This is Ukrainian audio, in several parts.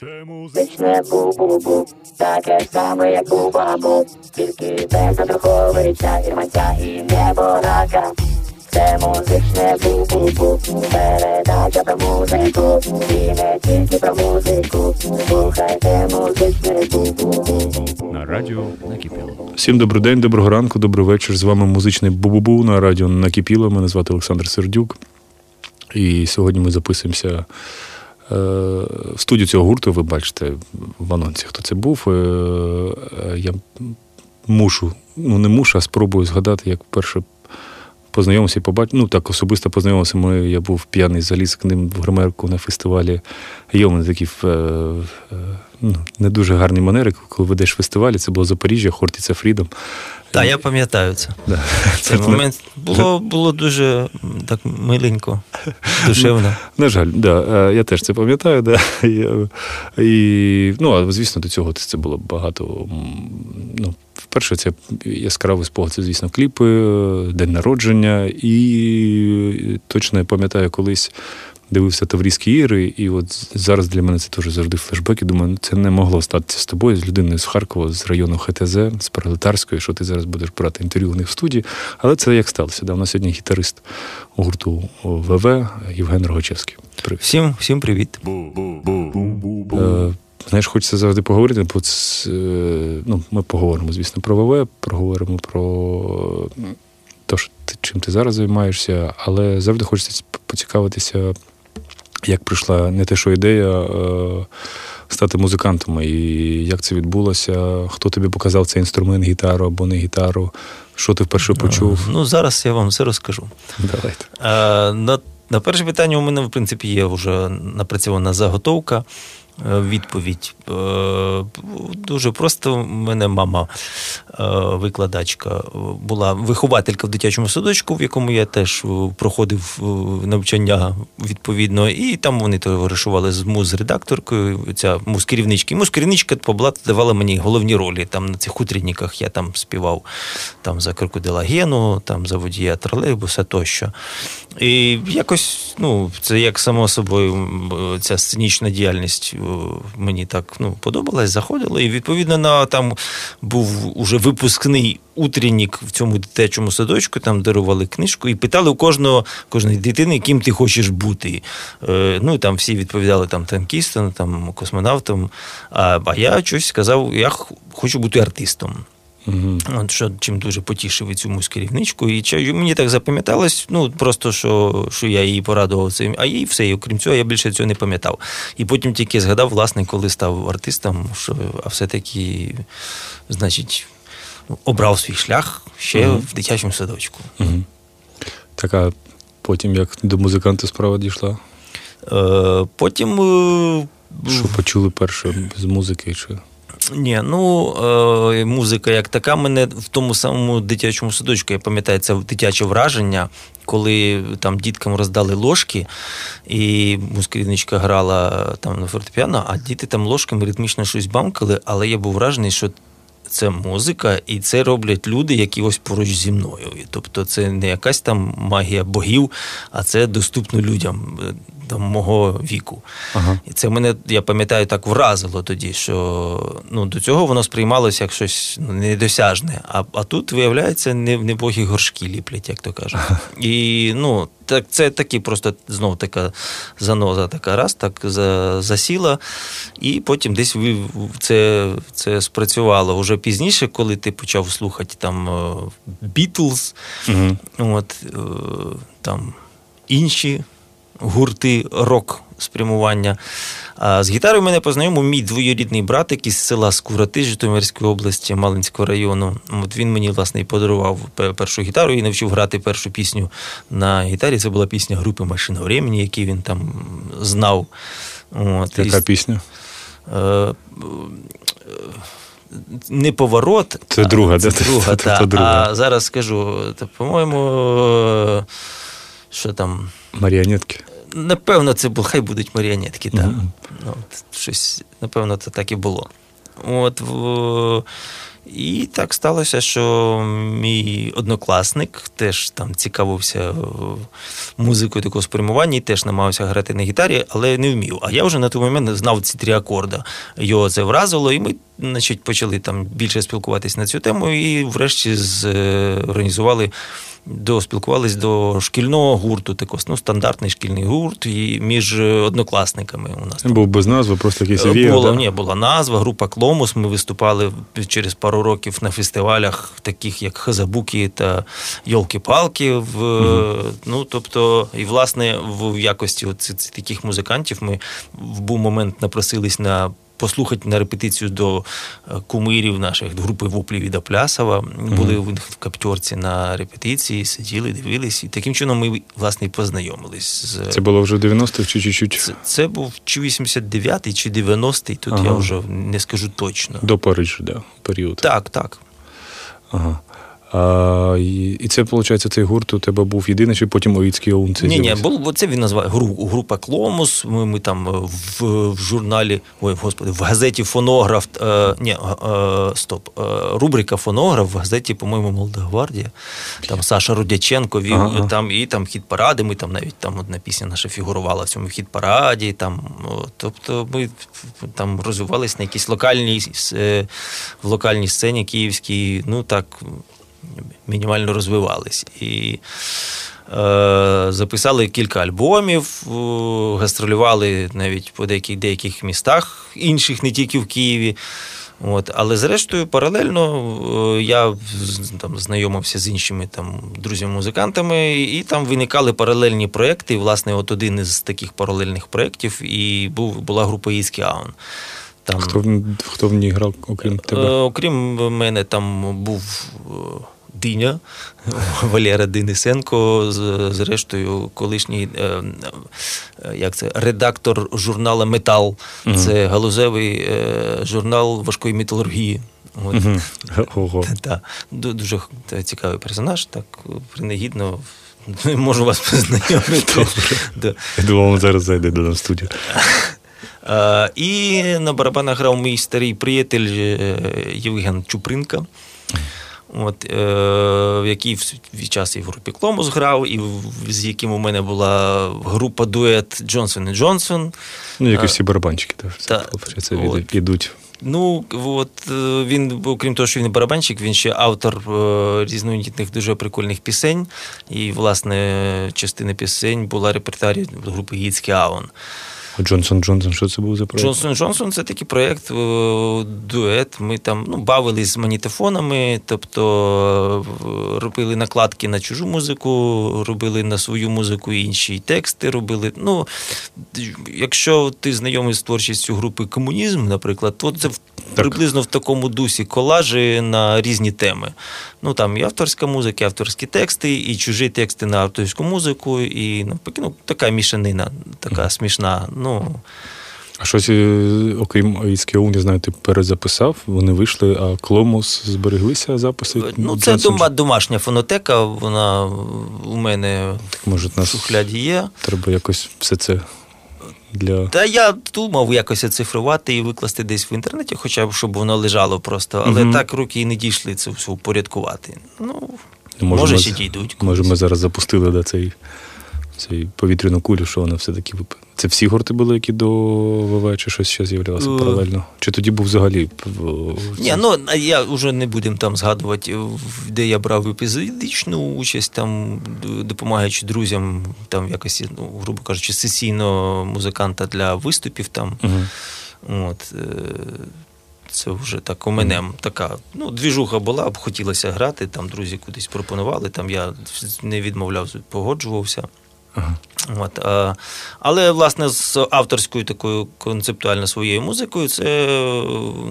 Це музичне бу-бу-бу, таке саме, як бу-бабу, тільки без Андруховича, Ірманця і неборака. Це музичне бу-бу-бу, передача про музику, і не тільки про музику, слухайте музичне бу-бу-бу. На радіо накипіло. Всім добрий день, доброго ранку, добрий вечір. З вами музичний Бу-Бу-Бу на радіо Накипіло. Мене звати Олександр Сердюк. І сьогодні ми записуємося студію цього гурту. Ви бачите в анонсі, хто це був. Е, е, Я мушу, ну не мушу, а спробую згадати, як перше познайомився і побачив. Ну так особисто познайомився. Ми, я був п'яний, заліз к ним в гримерку на фестивалі. Є у мене такі е, е, ну, не дуже гарні манери, коли ведеш фестивалі. Це було Запоріжжя, Хортиця Фрідом. Так, я пам'ятаю це. Да. Цей момент було, було дуже так миленько, душевно. На жаль, да, е, я теж це пам'ятаю. Да. І, ну, а звісно, до цього це було багато. Ну, вперше, це яскравий спогад, це, звісно, кліпи, е, день народження. І точно я пам'ятаю, колись дивився Таврійські ігри, і от зараз для мене це теж завжди флешбеки. Думаю, ну, це не могло статися з тобою, з людиною з Харкова, з району ХТЗ, з Пролетарської, що ти зараз будеш брати інтерв'ю у них в студії. Але це як сталося. Да. У нас сьогодні гітарист гурту ВВ Євген Рогачевський. Привіт. Всім, всім привіт. Е, Знаєш, хочеться завжди поговорити. Бо це, е, ну, ми поговоримо, звісно, про ВВ, проговоримо про те, чим ти зараз займаєшся, але завжди хочеться поцікавитися, як прийшла не те, що ідея е, стати музикантом, і як це відбулося, хто тобі показав цей інструмент, гітару або не гітару, що ти вперше почув. Ну, зараз я вам все розкажу. Давайте. А, на, на перше питання у мене, в принципі, є вже напрацьована заготовка. Е, Відповідь Е, дуже просто. У мене мама е, викладачка була вихователька в дитячому садочку, в якому я теж проходив навчання відповідно, і там вони товаришували з муз-редакторкою. Ця муз-керівничка. І муз-керівничка по давала мені головні ролі. Там на цих хутрідниках я там співав там за крокодила Гену, там за водія тролейбуса тощо. І якось, ну, це як само собою, ця сценічна діяльність мені так ну, подобалась, заходила. І відповідно на там був уже випускний утреннік в цьому дитячому садочку, там дарували книжку і питали у кожного, кожної дитини, ким ти хочеш бути. Е, ну, там всі відповідали там танкістом, там космонавтом. А, а я щось сказав, я хочу бути артистом. Угу. От що чим дуже потішив і цю мусь керівничку. І чи- мені так запам'яталось, ну просто що, що я її порадував цим, а їй все, і окрім цього, я більше цього не пам'ятав. І потім тільки згадав, власне, коли став артистом, що а все-таки, значить, обрав свій шлях ще Мгм. в дитячому садочку. Угу. така потім як до музиканта справа дійшла. Е, потім. е, Що почули перше з музики? Чи... Ні, ну е, музика як така мене в тому самому дитячому садочку. Я пам'ятаю, це дитяче враження, коли там діткам роздали ложки, і музкерівничка грала там на фортепіано, а діти там ложками ритмічно щось бамкали, але я був вражений, що. Це музика, і це роблять люди, які ось поруч зі мною. Тобто це не якась там магія богів, а це доступно людям е, там, мого віку. Ага. І це мене, я пам'ятаю, так вразило тоді, що ну, до цього воно сприймалося як щось ну, недосяжне. А, а тут, виявляється, не, не боги горшки ліплять, як то кажуть. І ну, так, це такі просто знов така заноза, така раз, так за, засіла, і потім десь ви, це, це спрацювало. Уже пізніше, коли ти почав слухати там Бітлз, Угу. от, е, там інші гурти рок спрямування. А з гітарою мене познайомив мій двоюрідний братик із села Скурати Житомирської області Малинського району. От він мені, власне, і подарував першу гітару і навчив грати першу пісню на гітарі. Це була пісня групи Машина времени, які він там знав. От, Яка І, пісня? е, не поворот. Це друга, це да? друга, Це- та. це друга. А зараз скажу, та, по-моєму, е, що там. Маріонетки. Напевно, це був, хай будуть маріонетки, так. Мгм. Ну, от щось, напевно, це так і було. От, в, і так сталося, що мій однокласник теж там цікавився е, музикою такого спрямування і теж намагався грати на гітарі, але не вмів. А я вже на той момент знав ці три акорди. Його це вразило, і ми значить, почали там більше спілкуватися на цю тему, і врешті зорганізували до спілкувались до шкільного гурту, також ну, стандартний шкільний гурт і між однокласниками. У нас був без назви, просто якийсь віяв, була, да? ні, була назва, група Кломус. Ми виступали через пару років на фестивалях, таких як Хазабуки та Йолки-Палки. В, mm Ну, тобто, і власне в якості от, таких музикантів ми в був момент напросились на послухати на репетицію до е, кумирів наших групи воплів і до Плясова. Були в в каптьорці на репетиції, сиділи, дивились. І таким чином ми власне і познайомились. з Це було вже в 90-х чи чуть-чуть? Це, це був чи 89-й, чи 90-й, тут ага. я вже не скажу точно. До Парижу, да, період. Так, так. Ага. А, І це, виходить, цей гурт у тебе був єдиний, чи потім Оїцький ОУН це Ні, ні, бо це він назвав гру, група Кломус. Ми, ми там в, в журналі, ой, господи, в газеті Фонограф. Е, ні, е, стоп, е, рубрика Фонограф в газеті, по-моєму, Молода Гвардія. Там Саша Рудяченко вів ага. там і там хід паради. Ми там навіть там одна пісня наша фігурувала в цьому хід параді. Там, тобто ми там розвивалися на якійсь локальній е, в локальній сцені київській. Ну так мінімально розвивались. І е, записали кілька альбомів, гастролювали навіть по деяких деяких містах, інших, не тільки в Києві. От, Але зрештою, паралельно я там знайомився з іншими там друзями-музикантами, і там виникали паралельні проекти. І, власне, от один із таких паралельних проєктів і був, була група Іський Аун. Там, Хто хто в ній грав, окрім тебе? Е, окрім мене, там був Диня Валера Денисенко, зрештою, колишній е, е, як це, редактор журналу Метал. Угу. Це галузевий журнал важкої металургії. От. Угу. Та, Дуже цікавий персонаж, так принагідно. Можу вас познайомити. Я думав, зараз зайде до нас в студію. І на барабанах грав мій старий приятель Євген Чупринка. От, е, в якій в час і в групі Кломус грав, і в, з яким у мене була група дует Джонсон і Джонсон. Ну, якось всі барабанчики теж та, це от. ідуть. Ну, от е, він, окрім того, що він барабанщик, він ще автор е, різноманітних дуже прикольних пісень. І, власне, частина пісень була репертуарі групи Гіцький Аун. Джонсон Джонсон, що це був за проєкт? Джонсон Джонсон це такий проєкт, дует. Ми там ну, бавились з манітофонами, тобто робили накладки на чужу музику, робили на свою музику інші тексти робили. Ну, Якщо ти знайомий з творчістю групи комунізм, наприклад, то це приблизно в такому дусі колажі на різні теми. Ну там і авторська музика, і авторські тексти, і чужі тексти на авторську музику, і ну, така мішанина, така смішна. Ну, а щось, е, окрім ІСКУ, не знаю, ти перезаписав, вони вийшли, а Кломус збереглися записи? Ну, це дома, домашня фонотека, вона у мене Може, в шухляді є. Треба якось все це для. Та я думав якось оцифрувати і викласти десь в інтернеті, хоча б щоб воно лежало просто, але угу. так руки і не дійшли це все упорядкувати. Ну, може, може ще дійдуть. Може, ми зараз запустили да, цей цей повітряну кулю, що вона все-таки випадає. Це всі гурти були, які до ВВ, чи щось ще з'являлося uh, паралельно? Чи тоді був взагалі? Ні, ну я вже не будемо там згадувати, де я брав епізодичну участь, там допомагаючи друзям, там якось, ну, грубо кажучи, сесійного музиканта для виступів там. Uh-huh. От, е, це вже так у мене така ну, двіжуха була, б хотілося грати, там друзі кудись пропонували, там я не відмовляв, погоджувався. От, а, Але, власне, з авторською такою концептуально своєю музикою, це,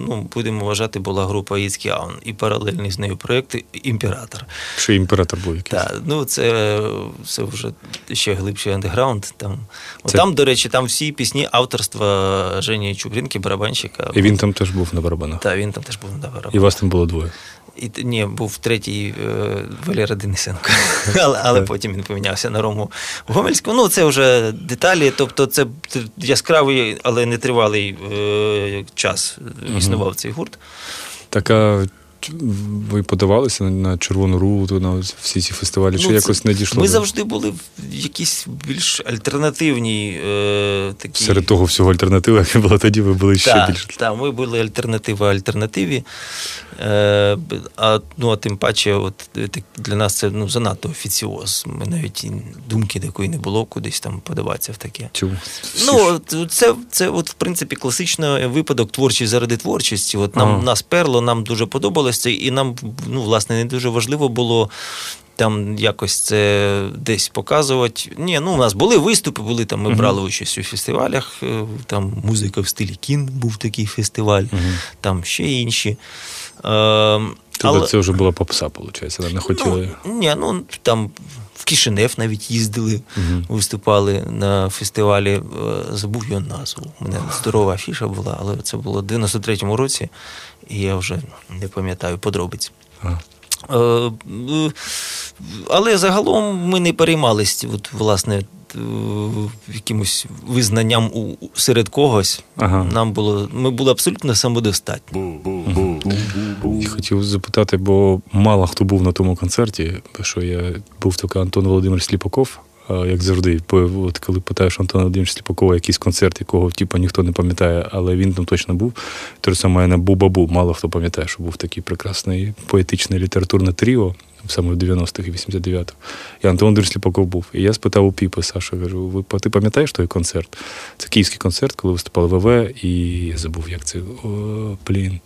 ну, будемо вважати, була група Іцький Аун і паралельний з нею проєкт Імператор. Що імператор був якийсь? Так, ну це це вже ще глибший андеграунд. Там, це... там, до речі, там всі пісні авторства Жені Чубринки, барабанщика. І він там теж був на барабанах. Так, він там теж був на барабанах. І вас там було двоє. І ні, був третій е, Валера Денисенко. але, але потім він помінявся на Рому Гомельську. Ну, це вже деталі. Тобто, це яскравий, але не тривалий е, час існував цей гурт. Така ви подавалися на, червону руту, на всі ці фестивалі, чи Ну, це- якось не дійшло? Ми до- завжди були в якійсь більш альтернативній е, такій. Серед того всього альтернативи, яка була тоді, ви були ще Так, більш. так, ми були альтернатива альтернативі. Е, а, ну, а тим паче, от, е, так, для нас це ну, занадто офіціоз. Ми навіть думки такої не було кудись там подаватися в таке. Чому? Ну, це, це от, в принципі, класичний випадок творчий заради творчості. От нам Ага. нас перло, нам дуже подобалось це, і нам, ну, власне, не дуже важливо було. Там якось це десь показувати. Ні, ну у нас були виступи, були там. Ми Мгм. брали участь у фестивалях. е, Там музика в стилі кін був такий фестиваль, Мгм. там ще інші. Е, але... це вже була попса, виходить, не хотіли. Ну, ні, ну там Кишинев навіть їздили, Мгм. виступали на фестивалі. е, Забув його назву. У мене здорова афіша була, але це було в 93-му році, і я вже не пам'ятаю подробиць. Ага. Е, е, Але загалом ми не переймалися, от, власне, якимось визнанням у, серед когось. Ага. Нам було, ми були абсолютно самодостатні. І хотів запитати, бо мало хто був на тому концерті, що я був тільки Антон Володимир Сліпаков. Як завжди, от коли питаєш Антона Володимировича Сліпакова якийсь концерт, якого типу, ніхто не пам'ятає, але він там точно був. Те ж саме на Бу-Бабу. Мало хто пам'ятає, що був такий прекрасний поетичне літературне тріо, саме в 90-х і 89-х. І Антон Володимирович Сліпаков був. І я спитав у Піпи Саша, кажу, ви ти пам'ятаєш той концерт? Це київський концерт, коли виступали ВВ, і я забув, як це. О, блін.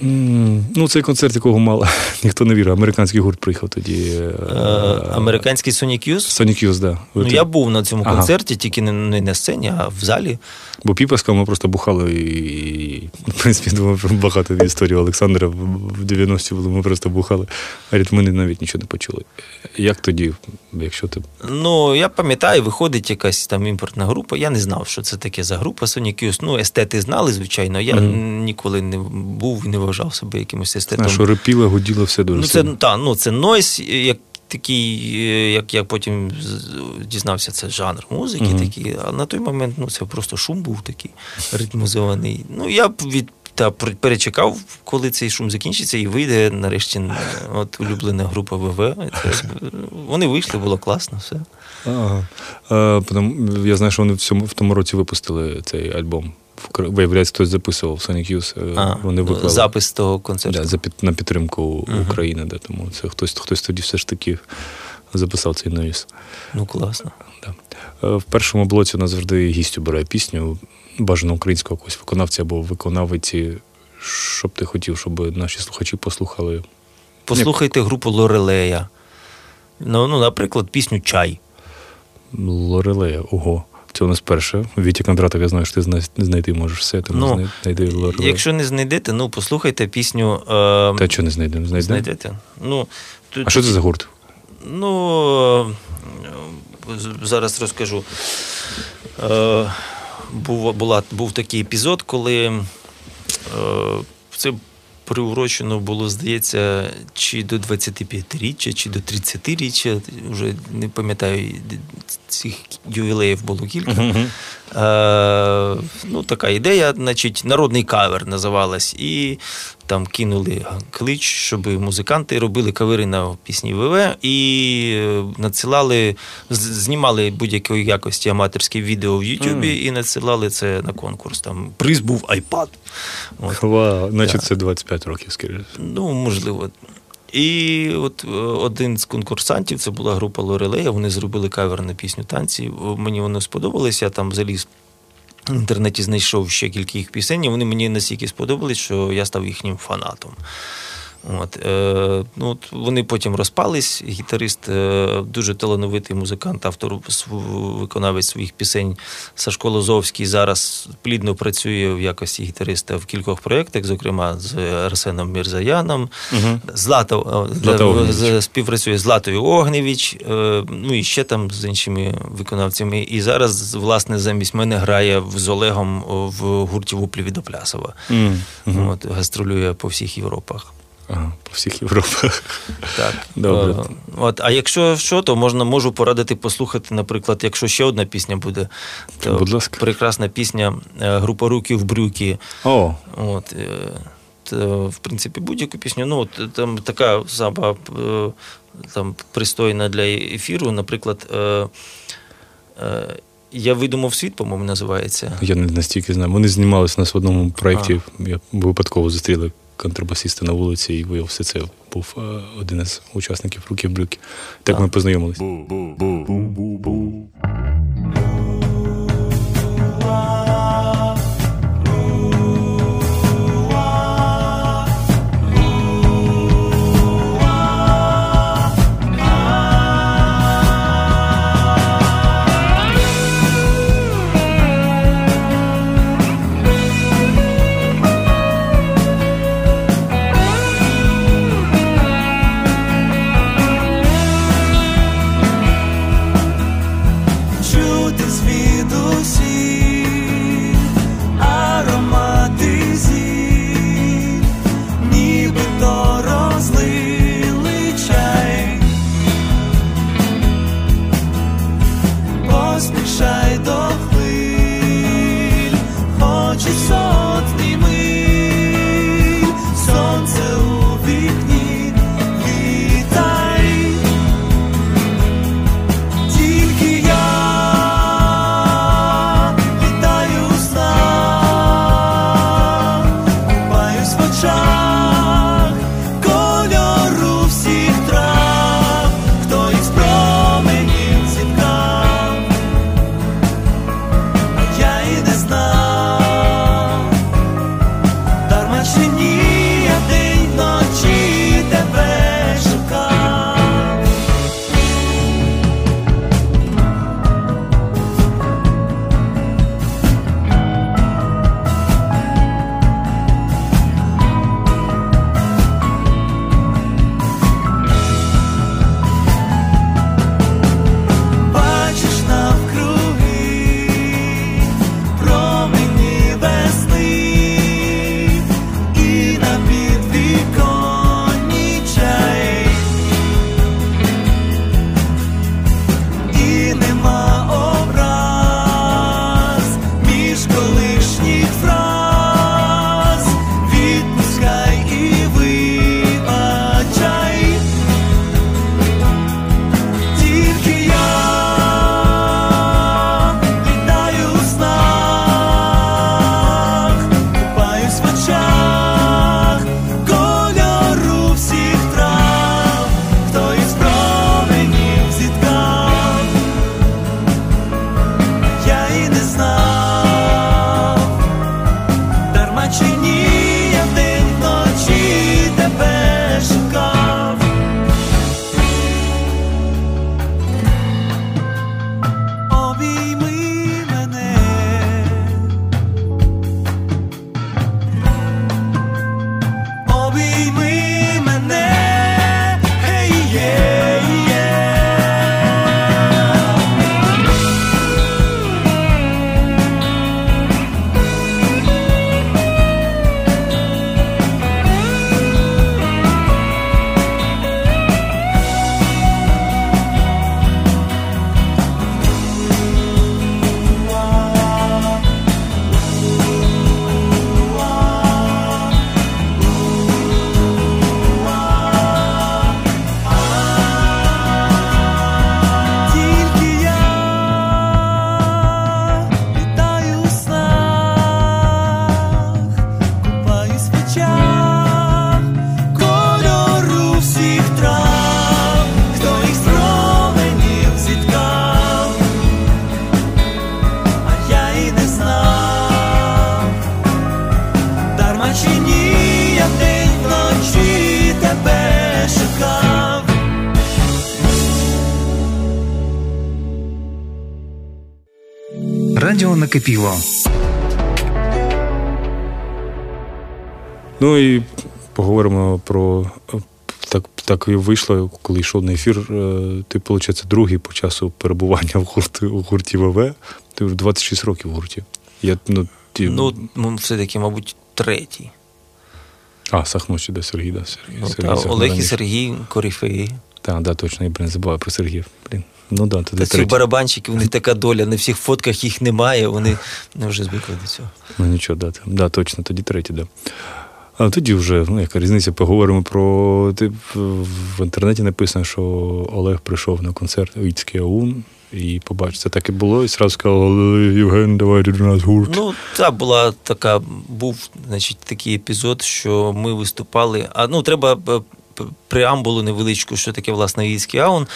Ну, цей концерт, якого мало ніхто не вірив. Американський гурт приїхав тоді. е, Е, Американський Sonic Youth. Sonic Youth, да. Ну, я був на цьому концерті, тільки не на сцені, а в залі. Бо Піпа сказав, ми просто бухали і, в принципі, думаю, про багато історій Олександра в в 90-ті було, ми просто бухали. Говорить, ми навіть нічого не почули. Як тоді, якщо ти. Ну, я пам'ятаю, виходить якась там імпортна група. Я не знав, що це таке за група Sonic Youth. Ну, естети знали, звичайно. Я Мгм. ніколи не був і не вважав себе якимось естетом. А що репіло, гуділо все дуже. Ну, це, та, ну, це нойс, як такий, е, як я потім дізнався, це жанр музики Мгм. такий. А на той момент ну, це просто шум був такий ритмізований. Ну, я б від. Та перечекав, коли цей шум закінчиться, і вийде нарешті е, от улюблена група ВВ. Це, вони вийшли, було класно, все. Ага. А, потім, я знаю, що вони в, цьому, в тому році випустили цей альбом. Виявляється, хтось записував Sonic Youth. е, А, вони виклали. запис того концерту. Да, за під, на підтримку Мгм. України, да, тому це хтось, хтось тоді все ж таки записав цей новіс. Ну, класно. Да. Е, В першому блоці у нас завжди гість обирає пісню, бажано українського якогось виконавця або виконавиці. Що б ти хотів, щоб наші слухачі послухали? Послухайте групу Лорелея. Ну, ну, наприклад, пісню Чай. Лорелея, ого. Це у нас перше. Віті Кондратов, я знаю, що ти знайти можеш все, тому Ну, знай- знайди. Якщо не знайдете, ну послухайте пісню. Е, Та що не знайдемо? Знайдемо? знайдете. Ну, тут, А що це за гурт? Ну, е, зараз розкажу. Е, був, була, був такий епізод, коли е, це приурочено було, здається, чи до 25-річчя, чи до 30-річчя. Вже не пам'ятаю, цих ювілеїв було кілька. Е, ну, така ідея, значить, народний кавер називалась. І там кинули клич, щоб музиканти робили кавери на пісні ВВ і е, надсилали, знімали будь-якої якості аматорське відео в Ютубі Мгм. і надсилали це на конкурс. Там приз був iPad. От. Вау, значить, це 25 років, скоріше. Ну, можливо. І от е, один з конкурсантів, це була група Лорелея, вони зробили кавер на пісню танці. Мені воно сподобалось, я там заліз інтернеті знайшов ще кілька їх пісень, і вони мені настільки сподобались, що я став їхнім фанатом. От, е, ну, от Вони потім розпались. Гітарист, е, дуже талановитий музикант, автор виконавець своїх пісень Сашко Лозовський зараз плідно працює в якості гітариста в кількох проєктах, зокрема з Арсеном Мірзаяном, угу. Злато, Злата співпрацює з Латою Огневіч, е, ну і ще там з іншими виконавцями. І зараз, власне, замість мене грає з Олегом в гурті Вуплі від Оплясова. Угу. От, Гастролює по всіх Європах. Ага, по всіх Європах. Так. Добре. Е, от, А якщо що, то можна можу порадити послухати, наприклад, якщо ще одна пісня буде, то Будь ласка. прекрасна пісня е, група Руки в брюки. О. От, е, то, В принципі, будь-яку пісню. Ну, от, Там така сама там, пристойна для ефіру, наприклад. Я видумав світ, по-моєму, називається. Я не настільки знаю. Вони знімалися у нас в одному проєкті. Я випадково зустріли контрабасиста на вулиці, і виявився це був е, один із учасників руки в брюки. Так ми познайомилися. Радіо накипіло. Ну і поговоримо про так так і вийшло, коли йшов на ефір. Е, ти, виходить, другий по часу перебування в гурті, у гурті ВВ. Ти вже 26 років в гурті. Я, ну, ті... ну, все-таки, мабуть, третій. А, Сахно ще де Сергій, да, Сергій. Ну, Сергій та, Олег і Сергій Коріфеї. Так, да, точно, я блин, забуваю про Сергія. Блін. Ну, да, Та ці барабанчики, у них така доля, на всіх фотках їх немає, вони не вже звикли до цього. Ну нічого, да, да, точно, тоді третій, да. А тоді вже, ну, яка різниця, поговоримо про. Ти в інтернеті написано, що Олег прийшов на концерт Віцький АУН і побачив, це так і було, і зразу сказав, Євген, давайте до нас гурт. Ну, це була така, був значить, такий епізод, що ми виступали. А ну, треба е, преамбулу невеличку, що таке власне війський аун.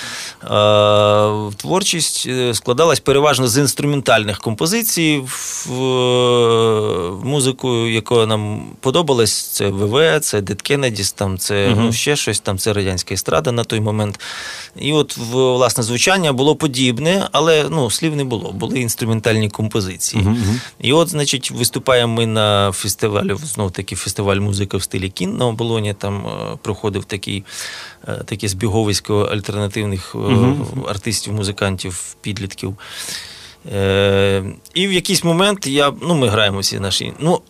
Творчість е, складалась переважно з інструментальних композицій. В музику, яка нам подобалась, це ВВ, це Дед Кеннедіс, там це uh ну, ще щось, там це радянська естрада на той момент. І от власне звучання було подібне, але ну, слів не було, були інструментальні композиції. Uh-huh. І от, значить, виступаємо ми на фестивалі, знов таки фестиваль музики в стилі кін на оболоні. Там е, проходив такий, е, таке збіговисько альтернативних uh-huh. артистів, музикантів, підлітків. І в якийсь момент я, ну, ми граємо всі наші. ну,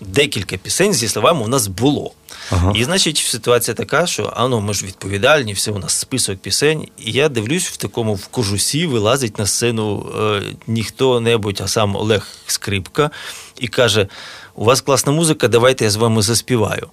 Декілька пісень зі словами у нас було. Ага. І, значить, ситуація така, що а ну, ми ж відповідальні, все у нас список пісень. І я дивлюсь, в такому в кожусі вилазить на сцену е, ніхто небудь, а сам Олег Скрипка, і каже: У вас класна музика, давайте я з вами заспіваю.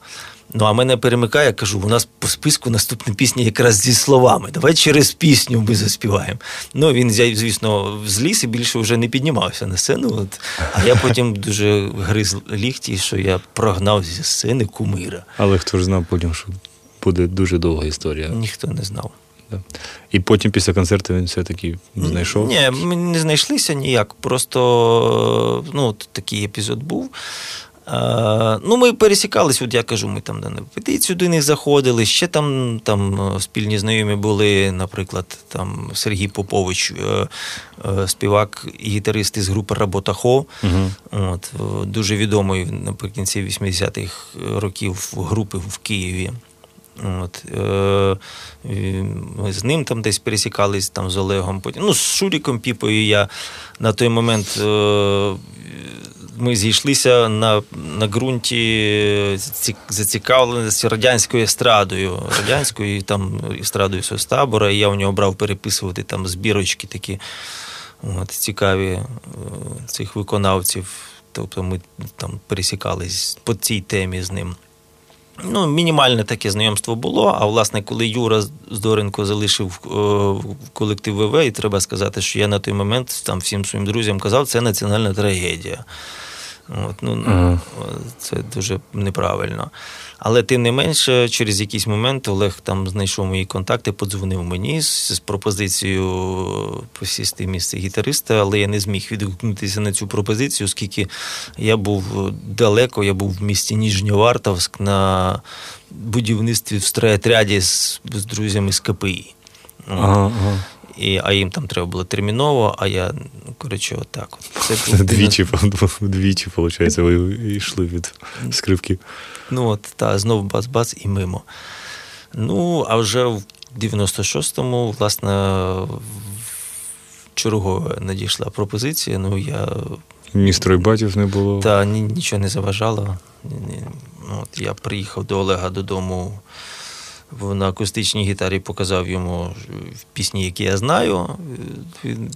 Ну, а мене перемикає, я кажу, у нас по списку наступна пісня якраз зі словами. Давай через пісню ми заспіваємо. Ну, він, звісно, зліз і більше вже не піднімався на сцену. От. А я потім дуже гриз ліхті, що я прогнав зі сцени кумира. Але хто ж знав потім, що буде дуже довга історія? Ніхто не знав. І потім після концерту він все-таки знайшов? Ні, ми не знайшлися ніяк. Просто ну, такий епізод був. Ну, Ми пересікались, от я кажу, ми там на петицію до них заходили. Ще там там е, спільні знайомі були, наприклад, там Сергій Попович, е, е, співак і гітарист із групи Работахо. Угу. От, Дуже відомий наприкінці 80-х років групи в Києві. От, е, Ми з ним там десь пересікались там з Олегом. Потім, ну, З Шуріком Піпою я на той момент. Е, ми зійшлися на на ґрунті зацікавленості радянською естрадою, радянською там естрадою Состабора. І я у нього брав переписувати там збірочки такі от, цікаві е, цих виконавців. Тобто ми там пересікались по цій темі з ним. Ну, Мінімальне таке знайомство було. А власне, коли Юра Здоренко залишив е, колектив ВВ, і треба сказати, що я на той момент там всім своїм друзям казав, це національна трагедія. От, ну. Це дуже неправильно. Але тим не менше, через якийсь момент Олег там знайшов мої контакти, подзвонив мені з, з пропозицією посісти місце гітариста, але я не зміг відгукнутися на цю пропозицію, оскільки я був далеко, я був в місті Ніжньовартовськ на будівництві в стройотряді з, з друзями з КПІ. Ага, ага. І, А їм там треба було терміново, а я, ну, коротше, отак. От. Це Двічі, вдвічі, виходить, ви йшли від скрипки. Ну, от, та, знову бац-бац і мимо. Ну, а вже в 96-му, власне, чергове надійшла пропозиція. Ну, я... Ні стройбатів не було. Та ні, нічого не заважало. Ну, от Я приїхав до Олега додому на акустичній гітарі показав йому пісні, які я знаю.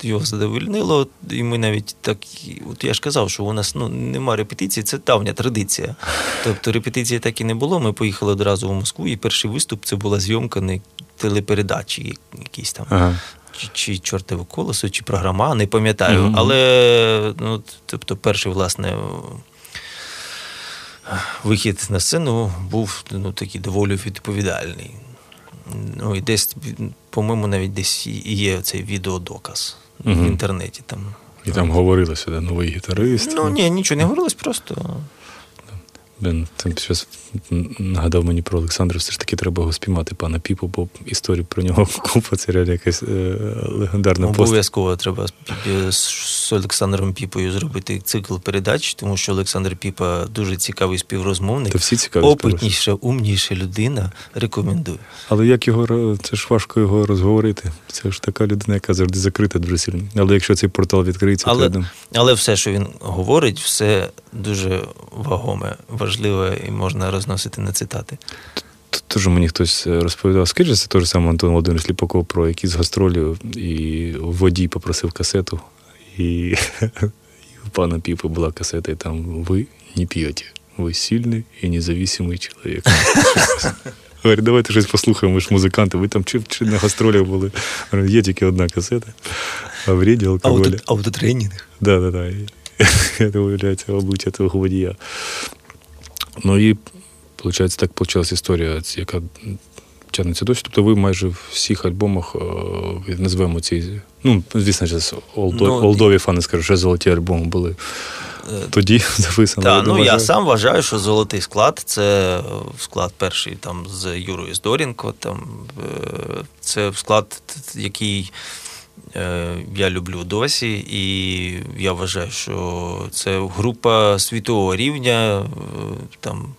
Його задовольнило. І ми навіть так, от я ж казав, що у нас ну, нема репетиції, це давня традиція. Тобто репетиції так і не було. Ми поїхали одразу в Москву, і перший виступ це була зйомка не телепередачі, якісь там. Ага. Чи, чи чортове колесо, чи програма, не пам'ятаю. Mm-hmm. Але ну, тобто, перший, власне, вихід на сцену був ну, такий доволі відповідальний. Ну, і десь, по-моєму, навіть десь і є цей відеодоказ угу. в інтернеті. Там. І там говорилося, де новий гітарист. Ну, ні, нічого не говорилось, просто. Він там щось нагадав мені про Олександра, все ж таки треба його спіймати, пана Піпу, бо історію про нього купа, це реально якась е, легендарна пост. Обов'язково треба з Олександром Піпою зробити цикл передач, тому що Олександр Піпа дуже цікавий співрозмовник. Та всі цікаві Опитніша, умніша людина. Рекомендую. Але як його це ж важко його розговорити? Це ж така людина, яка завжди закрита дуже сильно. Але якщо цей портал відкриється, але, то але все, що він говорить, все дуже вагоме, важливе і можна розносити на цитати. Тут теж мені хтось е, розповідав, скажи, це той самий Антон Володимирович Сліпаков про якісь гастролі, і водій попросив касету, і, у пана Піпи була касета, і там ви не п'єте, ви сильний і независимий чоловік. Говорить, давайте щось послухаємо, ми ж музиканти, ви там чи, чи на гастролях були. Є тільки одна касета, а в ріді алкоголя. Аутотренінг. Да, да, да. Это является обличчя того водія. Ну і, виходить, так почалася історія, яка тягнеться досі. Тобто ви майже в всіх альбомах е, назвемо ці. Ну, звісно олдові, ну, олдові фани скажуть, що золоті альбоми були. Е, тоді записано. Так, ну я сам вважаю, що золотий склад це склад перший там з Юрою Здорінко. Там, е, Це склад, який я люблю досі, і я вважаю, що це група світового рівня, там,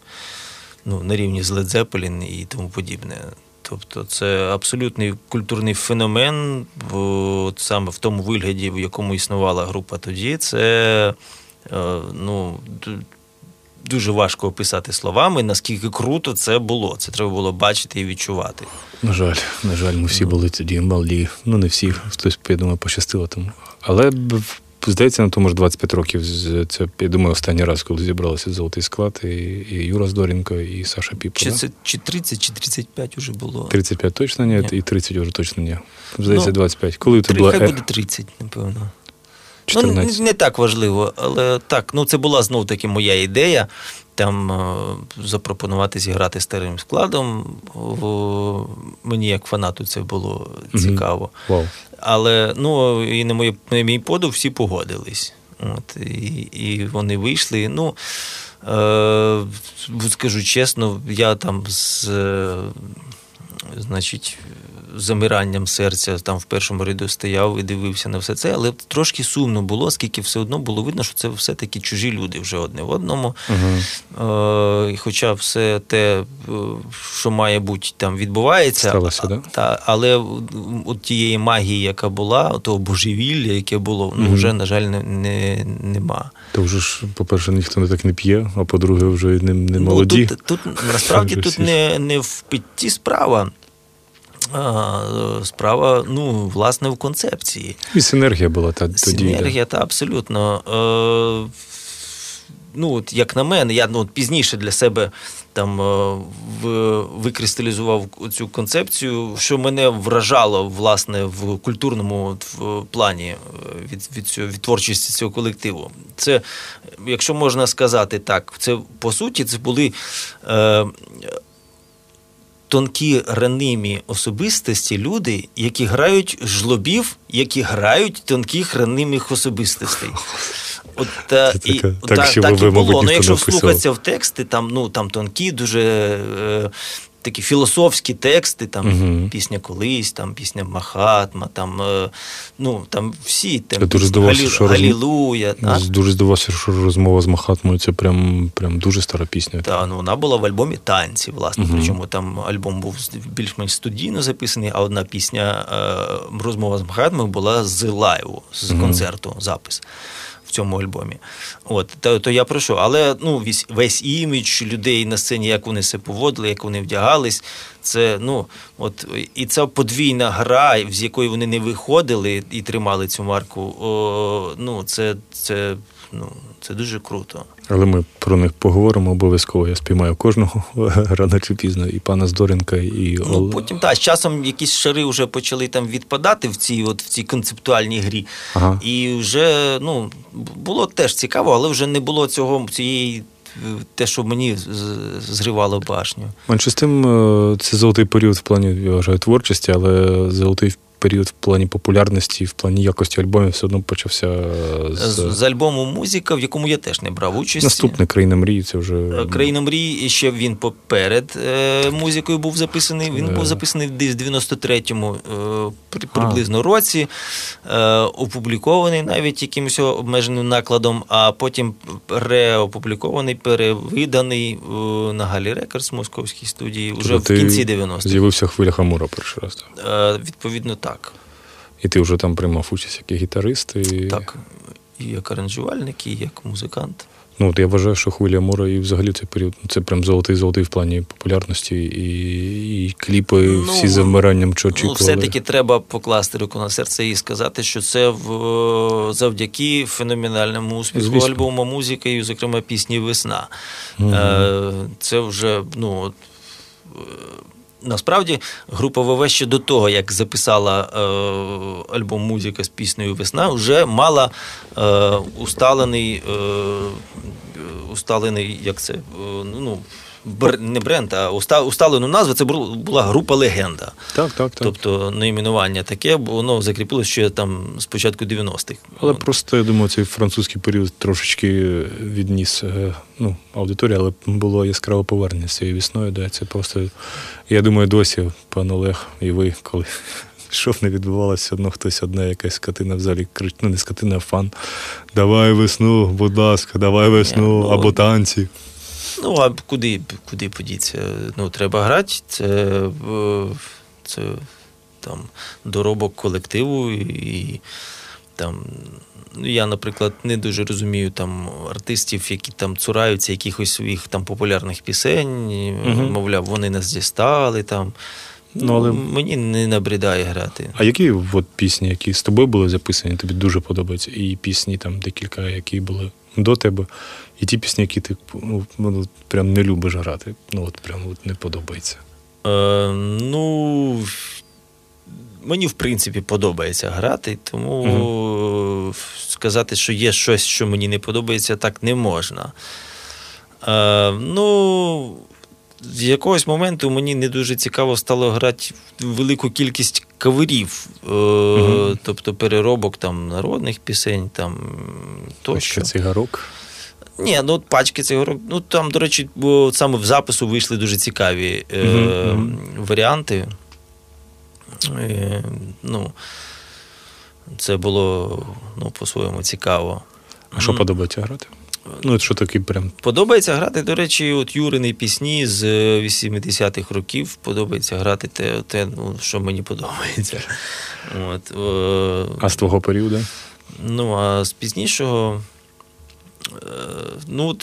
ну, на рівні з Led і тому подібне. Тобто це абсолютний культурний феномен, от саме в тому вигляді, в якому існувала група тоді, це ну, дуже важко описати словами, наскільки круто це було. Це треба було бачити і відчувати. На жаль, на жаль, ми всі були тоді малі. Ну, не всі, хтось, я думаю, пощастило тому. Але здається, на тому ж 25 років. Це, я думаю, останній раз, коли зібралися золотий склад, і, і Юра Здоренко, і Саша Піпа. Чи, це, чи 30, чи 35 вже було? 35 точно ні, ні. і 30 вже точно ні. Здається, ну, 25. Коли це була... Хай буде 30, напевно. 14. Ну, Не так важливо, але так, ну це була знов таки моя ідея. Там е, запропонувати зіграти старим складом. Мені як фанату це було цікаво. Mm-hmm. Wow. Але ну, і на мій, на мій подив всі погодились. От, І і вони вийшли. Ну, е, Скажу чесно, я там з. Е, значить, замиранням серця там в першому ряду стояв і дивився на все це, але трошки сумно було, оскільки все одно було видно, що це все-таки чужі люди вже одне в одному. Угу. Е, Хоча все те, е, що має бути, там відбувається, Сталося, да? та, але от тієї магії, яка була, того божевілля, яке було, ну угу. вже, на жаль, не, не, нема. То вже ж, по-перше, ніхто не так не п'є, а по-друге, вже не не молоді. Ну, Тут, тут насправді тут не, не в питті справа справа, ну, власне, в концепції. І синергія була та, тоді. Синергія, та абсолютно. Е, ну, от, Як на мене, я ну, пізніше для себе там е, в, викристалізував цю концепцію, що мене вражало власне в культурному в плані е, від від, цього, від творчості цього колективу. Це, якщо можна сказати так, це по суті це були. Е, тонкі ранимі особистості люди, які грають жлобів, які грають тонких ранимих особистостей. От, та, і, так, так, так і було. Ну, Якщо вслухатися в тексти, там ну, там тонкі, дуже е, такі філософські тексти, там угу. пісня колись, там пісня Махатма, там е, ну там всі там Я дуже Галі... що Галілуя. Роз... Дуже здавався, що розмова з Махатмою це прям прям дуже стара пісня. Так, ну вона була в альбомі танці, власне. Угу. Причому там альбом був більш-менш студійно записаний, а одна пісня е, розмова з Махатмою була з лайву, з угу. концерту, запис цьому альбомі. От, То то я прошу. Але ну, весь, імідж людей на сцені, як вони себе поводили, як вони вдягались, це ну, от, і ця подвійна гра, з якої вони не виходили і тримали цю марку, о, ну, це, це, ну, це дуже круто. Але ми про них поговоримо обов'язково. Я спіймаю кожного рано чи пізно, і пана Здоренка, і Ну, Потім так, з часом якісь шари вже почали там відпадати в цій от, в цій концептуальній грі. Ага. І вже ну, було теж цікаво, але вже не було цього цієї. Те, що мені зривало башню. Менше з тим, е, це золотий період в плані я вважаю, творчості, але золотий період в плані популярності, в плані якості альбомів все одно почався з, з, з альбому Музика, в якому я теж не брав участь. Наступне країна мрії. Це вже Е, країна мрії. Ще він поперед е, музикою був записаний. Він був записаний десь в 93-му е, при- приблизно році, е, опублікований навіть якимось обмеженим накладом, а потім реопублікований, перевиданий е, на Галі Рекордс московській студії вже Тобто в кінці 90-х. З'явився Хвилі Амура перший раз. Так. Так. І ти вже там приймав участь як і гітарист. І... Так. І як аранжувальник, і як музикант. Ну, от я вважаю, що хвиля Амура і взагалі цей період ну, це прям золотий-золотий в плані популярності, і, і кліпи Ну, всі з завмиранням що Ну, все-таки треба покласти руку на серце і сказати, що це в, завдяки феноменальному успіху Звісно. альбому музики, і, зокрема, пісні Весна. Е, це вже, ну. от, е, Насправді, група ВВ ще до того, як записала е, альбом Музика з піснею Весна, вже мала е, усталений, е, усталений, як це, е, ну, бр- не бренд, а уста- усталену назву. Це бу- була група Легенда. Так, так, так. Тобто найменування таке, бо воно закріпилося ще там з початку 90-х. Але просто я думаю, цей французький період трошечки відніс е, ну, аудиторію, але було яскраве повернення з цією весною. Да, це просто, я думаю, досі, пан Олег, і ви, коли що б не відбувалося, одно хтось одна якась скотина в залі кричить, ну не скотина, а фан. Давай весну, будь ласка, давай весну, ну, або танці. Ну, а куди, куди подіться? Ну, треба грати, це, е, це там доробок колективу і там. ну, Я, наприклад, не дуже розумію там артистів, які там цураються якихось своїх там популярних пісень, Мгм. мовляв, вони нас дістали там. Ну, але- Мені не набридає грати. А які от пісні, які з тобою були записані, тобі дуже подобаються? І пісні там декілька, які були до тебе, і ті пісні, які ти ну, ну, прям не любиш грати. Ну от прям от не подобається. Е, ну, мені, в принципі, подобається грати, тому угу. сказати, що є щось, що мені не подобається, так не можна. Е, ну, з якогось моменту мені не дуже цікаво стало грати велику кількість каверів, Мгм. тобто переробок там народних пісень, там тощо. Пачка цигарок. Ні, ну от пачки цигарок. Ну там, до речі, бо саме в запису вийшли дуже цікаві е, мгм. варіанти. Е, ну, це було ну, по-своєму цікаво. А що подобається грати? Ну, от що такий прям. Подобається грати, до речі, от Юрини пісні з е, 80-х років. Подобається грати те, те ну, що мені подобається. От, е, А з твого періоду? Ну, а з пізнішого. е, Ну,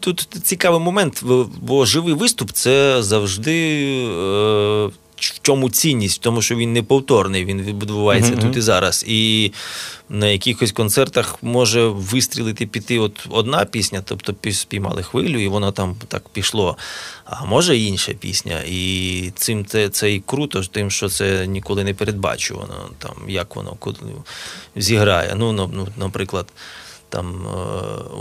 тут цікавий момент, бо живий виступ це завжди. В чому цінність? В тому, що він неповторний, він відбувається Мгм, тут і зараз. І на якихось концертах може вистрілити піти от одна пісня, тобто спіймали хвилю, і воно там так пішло. А може інша пісня. І цим це, це і круто, тим, що це ніколи не передбачувано, там, як воно куди зіграє. Ну, ну, наприклад, там е,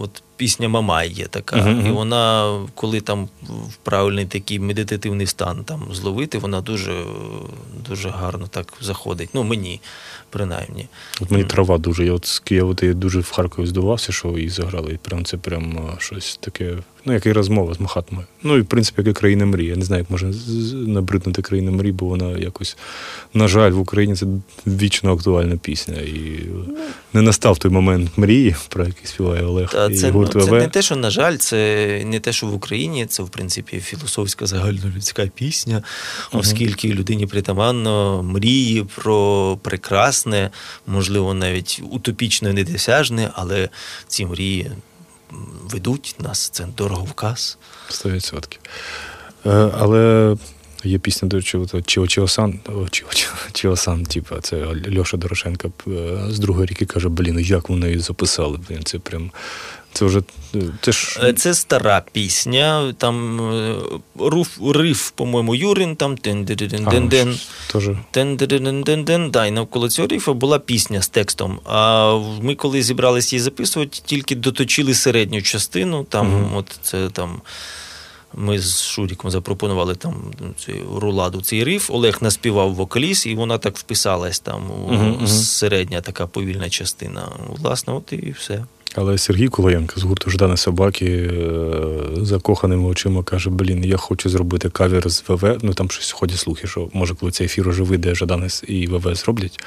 от пісня Мамай є така, uh-huh. і вона, коли там в правильний такий медитативний стан там зловити, вона дуже, дуже гарно так заходить. Ну, мені принаймні. От мені трава дуже. Я от з Києва я дуже в Харкові здивався, що її заграли. І прям це прям щось таке. Ну, як і розмова з Махатмою. Ну і в принципі, як і країна мрії. Я не знаю, як можна набриднути країна мрії, бо вона якось, на жаль, в Україні це вічно актуальна пісня. І не настав той момент мрії, про який співає Олег. Та і це, ну, це не те, що, на жаль, це не те, що в Україні, це, в принципі, філософська загальнолюдська пісня, оскільки людині притаманно мрії про прекрасне, можливо, навіть утопічно недосяжне, але ці мрії ведуть нас, це дороговказ. 100%. Е, але є пісня, до речі, Чіо Чіосан, Чіо Чіо- Чіосан, типу, це Льоша Дорошенко е, з другої ріки каже, блін, як вони її записали? Блін, це прям. Це вже е, це ж Е, Це стара пісня, там е, руф, риф, по-моєму, Юрин, там тен-ден-ден-ден. Да, і навколо цього рифа була пісня з текстом. А ми, коли зібралися її записувати, тільки доточили середню частину. Там, Мгм. от це там Ми з Шуріком запропонували там цю руладу цей риф. Олег наспівав вокаліст, і вона так вписалась там. Мгм, Середня така повільна частина. Власне, от і все. Але Сергій Кулаєнко з гурту Ждане собаки е, закоханими очима каже: Блін, я хочу зробити кавер з ВВ. Ну там щось ходять слухи, що може, коли цей ефір уже вийде, Жаданес і ВВ зроблять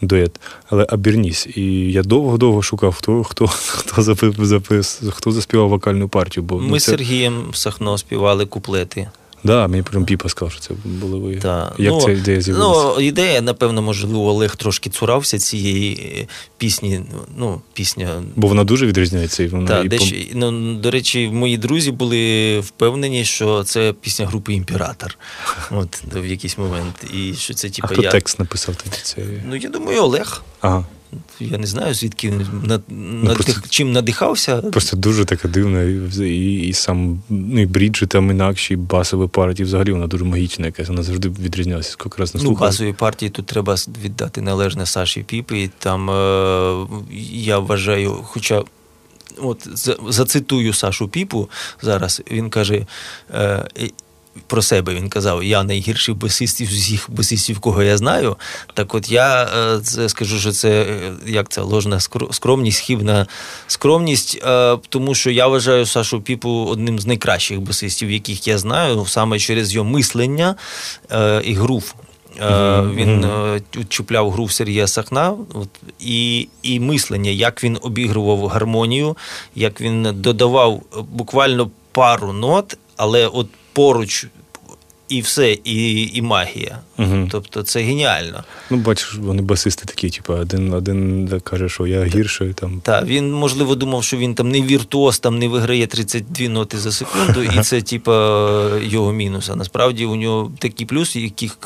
дует. Але Аберніс. І я довго-довго шукав, хто хто, хто запис, запис, хто заспівав вокальну партію. Бо Ми ну, з це, Сергієм Сахно співали куплети. Да, мені прям Піпа сказав, що це були ви. Та, Як ну, ця ідея з'явилася? Ну, ідея, напевно, можливо, Олег трошки цурався цієї е, пісні. Ну, пісня. Бо вона дуже відрізняється. І вона Та, і дещо, ну, до речі, мої друзі були впевнені, що це пісня групи Імператор. От в якийсь момент. І що це, А типу, хто я. текст написав тоді? Це... Ну, я думаю, Олег. Ага. Я не знаю, звідки він над, надих, просто- чим надихався. Просто дуже така дивна, і, і, і сам ну, і бріджі там інакші, і басові партії, взагалі вона дуже магічна якась, вона завжди відрізнялася. Скільки раз не Ну, басові партії тут треба віддати належне Саші Піпі. Там е, я вважаю, хоча. От за- зацитую Сашу Піпу зараз. Він каже е, про себе. Він казав: я найгірший басист із усіх басистів, кого я знаю. Так от я е, це скажу, що це е, як це ложна скромність, хібна скромність, е, тому що я вважаю Сашу Піпу одним з найкращих басистів, яких я знаю, саме через його мислення і грув. Мгм, Він е, чіпляв гру в Сергія Сахна от, і, і мислення, як він обігрував гармонію, як він додавав буквально пару нот, але от поруч і все, і, і магія. Мгм. Тобто це геніально. Ну, бачиш, вони басисти такі, типу, один, один каже, що я гірший там. Так, він, можливо, думав, що він там не віртуоз, там не виграє 32 ноти за секунду, і це, типа, його мінус. А насправді у нього такі плюси, яких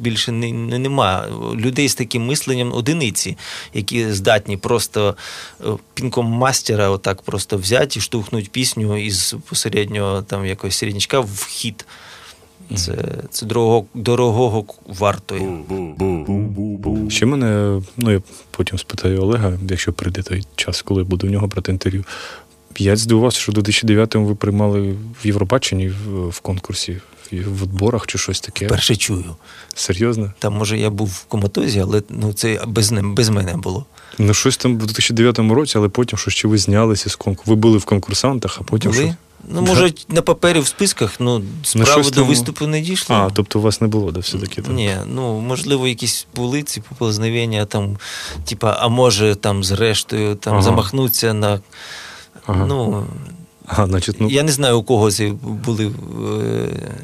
більше не, не, немає. Людей з таким мисленням одиниці, які здатні просто е, пінком мастера отак просто взяти і штовхнуть пісню із посереднього там якогось середнячка в хід. Це, це дорого, дорогого вартує. Ще мене, ну я потім спитаю Олега, якщо прийде той час, коли буду в нього брати інтерв'ю. Я здивувався, що до 2009-му ви приймали в Євробаченні в, в конкурсі, в, в відборах чи щось таке. Перше чую. Серйозно? Там, може, я був в коматозі, але ну, це без, ним- без мене було. Ну, щось там в 2009 році, але потім що ще ви знялися з конкурсу. Ви були в конкурсантах, а потім Були? що? Ну, може, на папері в списках, ну, справи щось до виступу не дійшли. А, тобто у вас не було, да, все-таки там. Ні, ну можливо, якісь були ці поползновення, там, типа, а може там зрештою там Ага. замахнуться на. Ага. Ну, Ага, значить, ну, я не знаю, у кого ці були. е,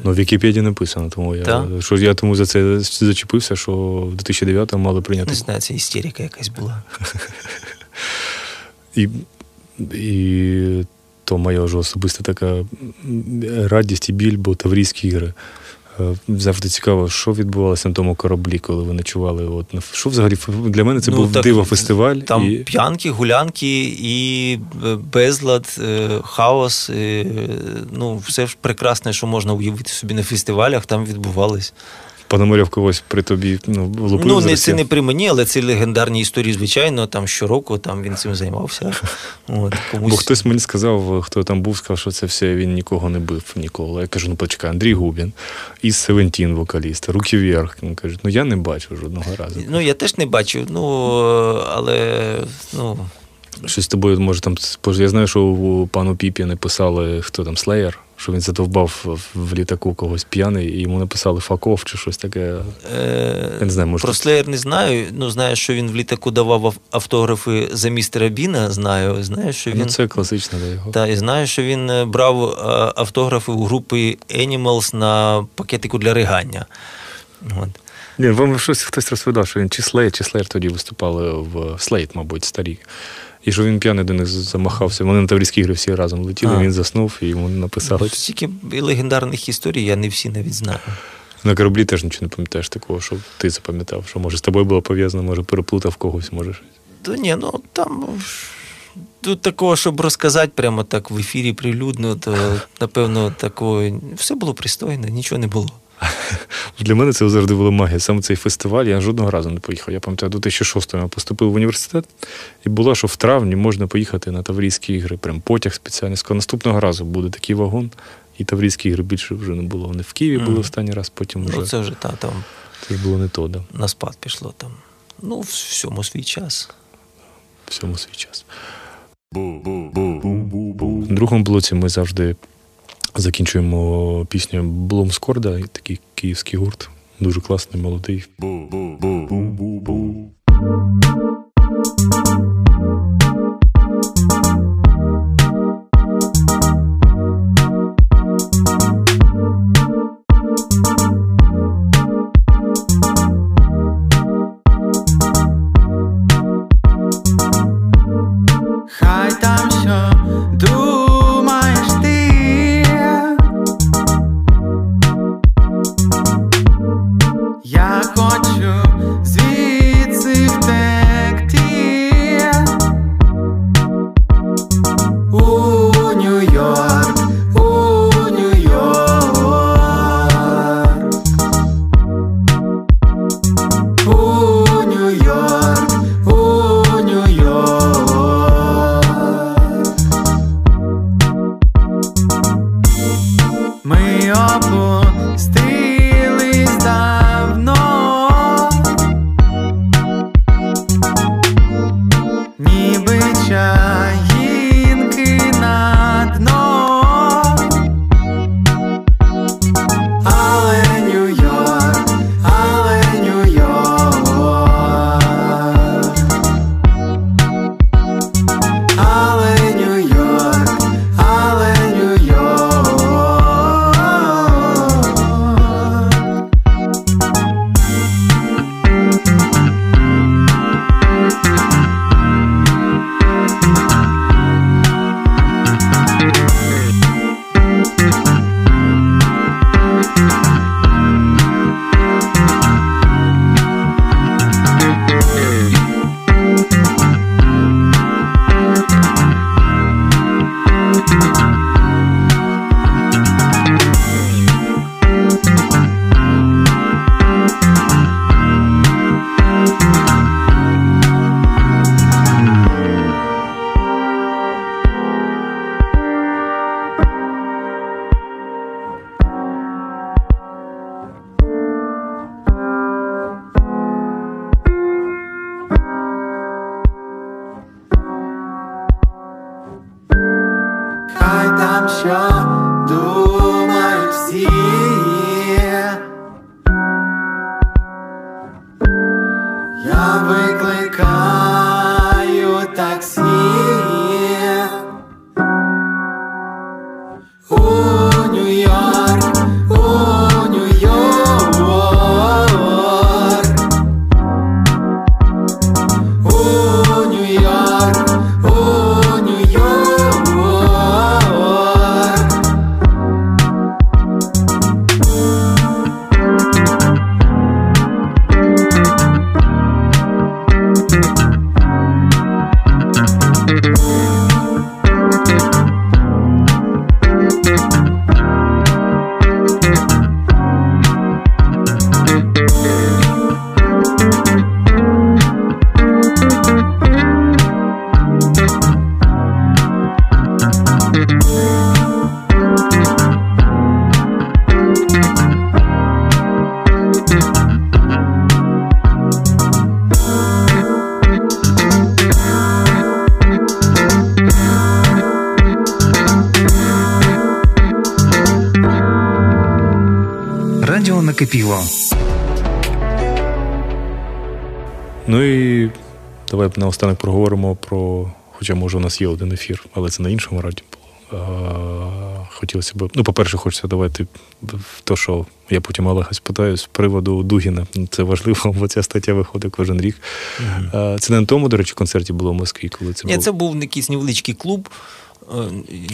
ну в Вікіпедії написано, тому я, Так? що я тому за це зачепився, що в 2009-му мали прийняти. Не знаю, це істерика якась була. І, і то моя вже особиста така радість і біль, бо Таврійські ігри. Е, Завжди цікаво, що відбувалося на тому кораблі, коли ви ночували. От, що взагалі для мене це Ну, був так, диво фестиваль. Там і... п'янки, гулянки і е, безлад, е, хаос. е, Ну, все ж прекрасне, що можна уявити собі на фестивалях, там відбувалось. Пономарьов когось при тобі ну, лупив Ну, не, це не при мені, але це легендарні історії, звичайно. Там щороку там він цим займався. От, комусь... Бо хтось мені сказав, хто там був, сказав, що це все він нікого не бив ніколи. Я кажу, ну почекай, Андрій Губін, із Севентін вокаліст, руки вверх. Він каже, ну я не бачив жодного разу. Ну, я теж не бачив, ну, але ну, Щось з тобою може там. Я знаю, що у пану Піпі написали, хто там Слеєр, що він задовбав в- літаку когось п'яний, і йому написали факов чи щось таке. е, Я не знаю, може. про Слеєр не знаю. Ну, знаю, що він в літаку давав автографи за містера Біна. Знаю, знаю, що він. Ну, це класично для його. Та, і знаю, що він е, брав е, автографи у групи Animals на пакетику для ригання. От. Ні, вам щось хтось розповідав, що він чи Слеєр, чи Слеєр тоді виступали в Слейт, мабуть, старі. І що він п'яний до них замахався. Вони на Таврійські ігри всі разом летіли, А. він заснув і йому написали. Стільки легендарних історій, я не всі навіть знаю. На кораблі теж нічого не пам'ятаєш такого, що ти запам'ятав, що може з тобою було пов'язано, може переплутав когось, може щось. То ні, ну там тут такого, щоб розказати прямо так в ефірі прилюдно, то напевно такого все було пристойно, нічого не було. Для мене це завжди була магія. Саме цей фестиваль я жодного разу не поїхав. Я пам'ятаю, до 2006 я поступив в університет, і було, що в травні можна поїхати на Таврійські ігри. Прям потяг спеціальний. Сказав, наступного разу буде такий вагон. І Таврійські ігри більше вже не було. Вони в Києві були останній раз, потім вже Ну, це вже та, там це ж було не то, да. на спад пішло там. Ну, в всьому свій час. всьому свій час. В другому блоці ми завжди закінчуємо пісню Блумскорда, такий київський гурт. Дуже класний, молодий. Хай накипіло. Ну і давай наостанок проговоримо про. Хоча, може, у нас є один ефір, але це на іншому радіо було. Хотілося б. Ну, по-перше, хочеться давати в те, що я потім Олега спитаю з приводу Дугіна. Це важливо, бо ця стаття виходить кожен рік. А, Це не на тому, до речі, концерті було в Москві, коли це Ні, було. це був якийсь невеличкий клуб.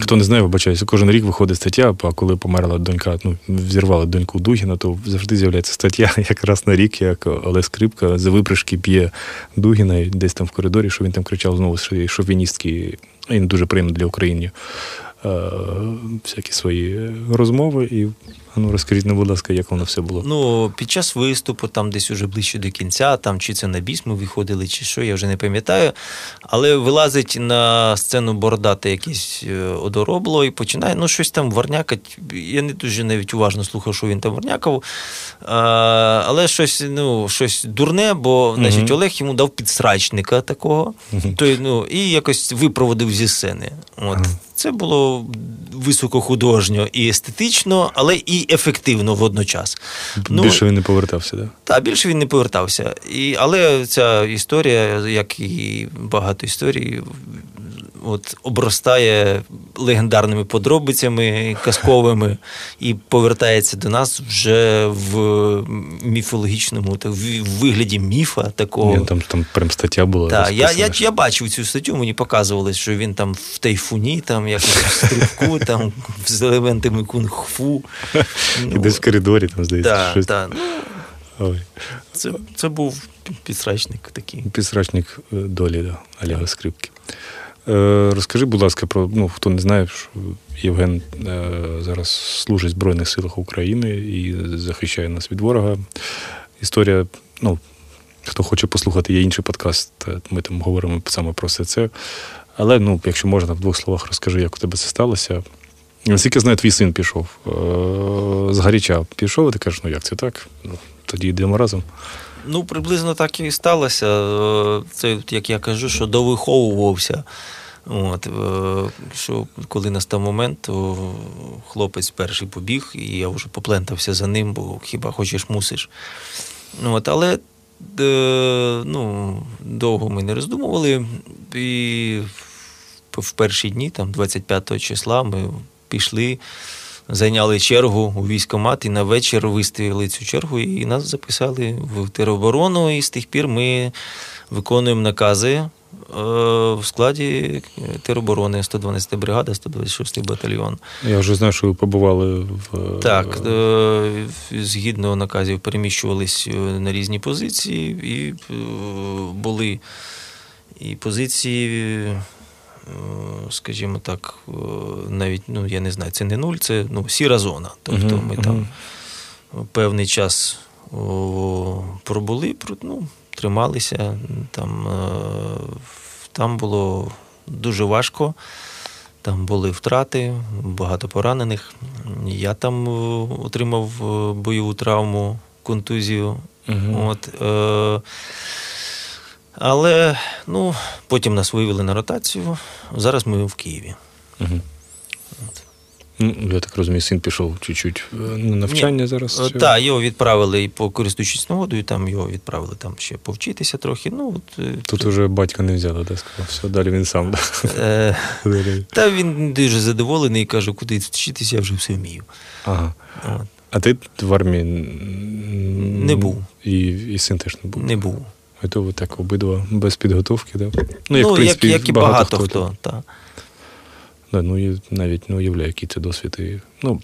Хто не знає, вибачаюся, кожен рік виходить стаття, а коли померла донька, ну, взірвала доньку Дугіна, то завжди з'являється стаття якраз на рік, як Олег Скрипка за випришки б'є Дугіна і десь там в коридорі, що він там кричав знову що шовіністські, і не дуже приємно для України. Е, всякі свої розмови. І ну розкажіть, ну, будь ласка, як воно все було? Ну, під час виступу, там десь уже ближче до кінця, там чи це на біс ми виходили, чи що, я вже не пам'ятаю. Але вилазить на сцену бородати якийсь е, одоробло і починає ну, щось там варнякать. Я не дуже навіть уважно слухав, що він там варнякав. А, але щось, ну, щось дурне, бо значить, Олег йому дав підсрачника такого, той, ну, і якось випроводив зі сцени. От. Це було високохудожньо і естетично, але і ефективно водночас. Ну, Більше він не повертався, так? Да? та більше він не повертався. І, але ця історія, як і багато історій, от обростає легендарними подробицями казковими і повертається до нас вже в міфологічному, так, в вигляді міфа такого. Ні, там, там прям стаття була. Так, я, я, я бачив цю статтю, мені показували, що він там в тайфуні, там якось в стрибку, там з елементами кунг-фу. І десь в коридорі, там, здається, Так, щось. так. Ну, Ой. це, це був підсрачник такий. Підсрачник е, долі, да, Олега Скрипки. Е, розкажи, будь ласка, про ну, хто не знає, що Євген е, зараз служить в Збройних силах України і захищає нас від ворога. Історія, ну, хто хоче послухати, є інший подкаст, е, ми там говоримо саме про все це. Але, ну, якщо можна, в двох словах розкажи, як у тебе це сталося. Наскільки знаю, твій син пішов. Е, з гаряча пішов, і ти кажеш, ну як це так? Ну, тоді йдемо разом. Ну, приблизно так і сталося. Це, як я кажу, що довиховувався. От, е, що коли настав момент, то хлопець перший побіг, і я вже поплентався за ним, бо хіба хочеш, мусиш. От, але е, ну, довго ми не роздумували. І в- перші дні, там, 25 числа, ми пішли, зайняли чергу у військкомат і на вечір виставили цю чергу, і нас записали в тероборону. І з тих пір ми виконуємо накази е, в складі тероборони 112 бригада, 126 батальйон. Я вже знаю, що ви побували в Так, е, згідно наказів переміщувались е, на різні позиції, і е, були і позиції, е, скажімо так, е, навіть, ну я не знаю, це не нуль, це ну, сіра зона. Тобто Мгм, ми мгм. там певний час о, пробули, ну, трималися. Там, е, там було дуже важко. Там були втрати, багато поранених. Я там е, отримав е, бойову травму, контузію. Мгм. От, е, але ну, потім нас вивели на ротацію. Зараз ми в Києві. Угу. Ну, я так розумію, син пішов чуть-чуть е, на навчання зараз. Так, його відправили і по користуючись нагодою, там його відправили там ще повчитися трохи. Ну, от, е, Тут уже батька не взяли, да, сказав. Все, далі він сам. Е, та він дуже задоволений і каже, куди вчитися, я вже все вмію. Ага. От, А ти в армії Не був. І, і син теж не був. не був. А то ви так обидва без підготовки, да? Ну, як, в принципі, як, і багато, хто. Та. Да, ну, і навіть не уявляю, який це досвід. І, ну,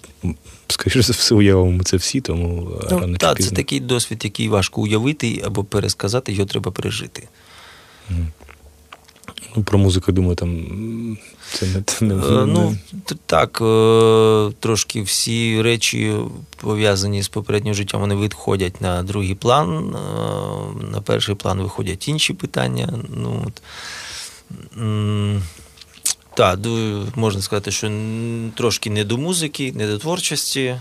скоріше за все, уявимо це всі, тому рано Ну, чи та, це такий досвід, який важко уявити або пересказати, його треба пережити. Ну, про музику, думаю, там це не, не, Е, не- Ну, так, е, трошки всі речі, пов'язані з попереднім життям, вони відходять на другий план. Е, На перший план виходять інші питання. Ну, от. Так, можна сказати, що трошки не до музики, не до творчості.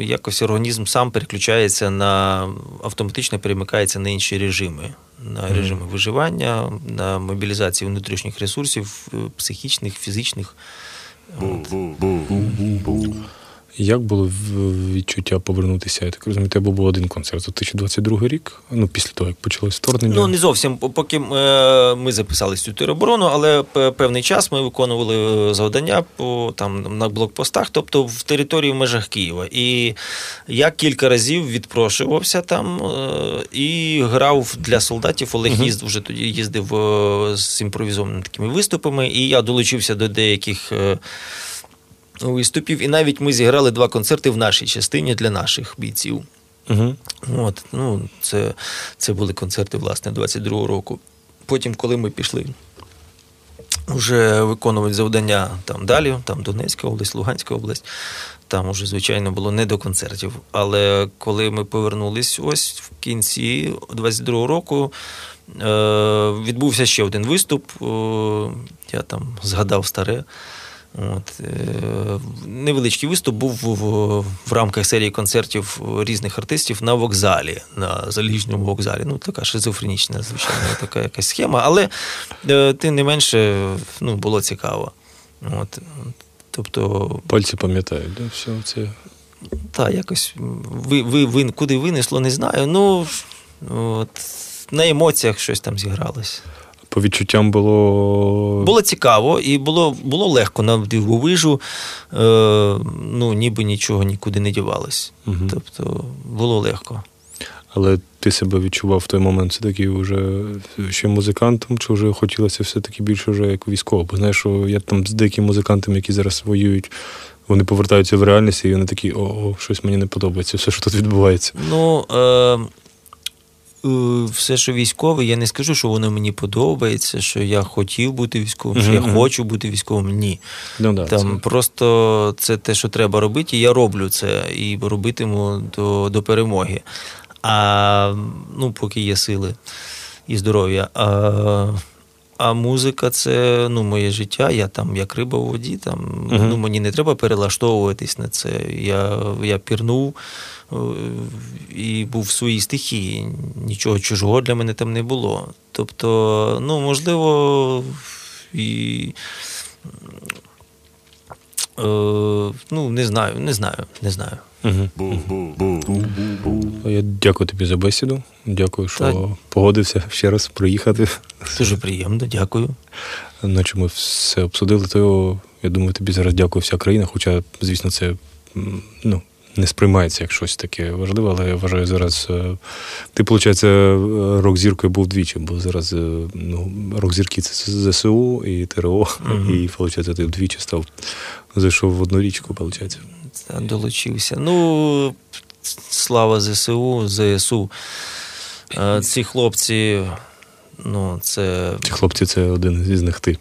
Якось організм сам переключається на автоматично перемикається на інші режими, на режими виживання, на мобілізацію внутрішніх ресурсів, е, психічних, фізичних. От. Як було відчуття повернутися? Я так розумію, тебе був один концерт за 2022 рік, ну, після того, як почалось вторгнення. Ну, не зовсім, поки е, ми записались цю тероборону, але певний час ми виконували е, завдання по, там, на блокпостах, тобто в території в межах Києва. І я кілька разів відпрошувався там е, і грав для солдатів. Олег їздив вже тоді їздив з імпровізованими такими виступами, і я долучився до деяких. Виступів, і навіть ми зіграли два концерти в нашій частині для наших бійців. Угу. От, ну, це, це були концерти, власне, 22-го року. Потім, коли ми пішли вже виконувати завдання там далі, там Донецька область, Луганська область, там уже, звичайно, було не до концертів. Але коли ми повернулись ось в кінці 22-го року, е, відбувся ще один виступ. Е, я там згадав старе. От, е, Невеличкий виступ був в, в рамках серії концертів різних артистів на вокзалі, на залізному вокзалі. Ну, така шизофренічна, звичайно, така якась схема, але е, тим не менше ну, було цікаво. От, Тобто, Пальці пам'ятають, да, все це. так, якось ви, ви, ви, куди винесло, не знаю. Ну, от, на емоціях щось там зігралось. По відчуттям було. Було цікаво і було було легко на дивовижу, е, ну, ніби нічого нікуди не дівалось. Угу. Тобто було легко. Але ти себе відчував в той момент все-таки вже ще музикантом, чи вже хотілося все-таки більше вже як військово? Бо знаєш, що я там з деякими музикантами, які зараз воюють, вони повертаються в реальність, і вони такі, о, о щось мені не подобається, все, що тут відбувається. Ну, е, все, що військове, я не скажу, що воно мені подобається, що я хотів бути військовим, що я хочу бути військовим. Ні. Ну, да, Там це- просто це те, що треба робити, і я роблю це і робитиму до, до перемоги. А ну, поки є сили і здоров'я. А, а музика це ну, моє життя. Я там як риба у воді. Там, Мгм. ну, мені не треба перелаштовуватись на це. Я, я пірнув е, і був в своїй стихії. Нічого чужого для мене там не було. Тобто, ну, можливо, і. Е, ну, не знаю, не знаю, не знаю. Я дякую тобі за бесіду. Дякую, що Так. погодився ще раз приїхати. Дуже приємно, дякую. Наче ми все обсудили, то я думаю, тобі зараз дякую вся країна. Хоча, звісно, це ну, не сприймається як щось таке важливе, але я вважаю зараз. е, Ти, виходить, рок-зіркою був двічі, бо зараз е, ну, рок-зірки це ЗСУ і ТРО, Мгм. і, виходить, ти вдвічі став. Зайшов в одну річку, виходить. Долучився. Ну, слава ЗСУ, ЗСУ. Е, Ці хлопці, ну, це Ці хлопці, це один із них ти.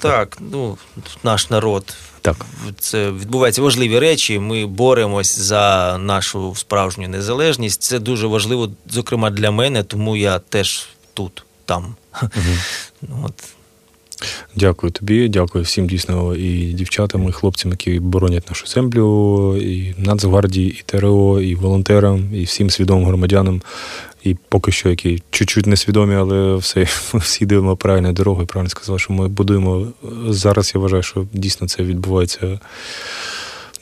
так, ну, наш народ. Так. Це відбуваються важливі речі. Ми боремось за нашу справжню незалежність. Це дуже важливо, зокрема для мене, тому я теж тут, там. Ну, От. Дякую тобі, дякую всім дійсно і дівчатам, і хлопцям, які боронять нашу землю, і Нацгвардії, і ТРО, і волонтерам, і всім свідомим громадянам. І поки що, які чуть-чуть несвідомі, але все всі йдемо правильною дорогою. Правильно сказав, що ми будуємо зараз. Я вважаю, що дійсно це відбувається.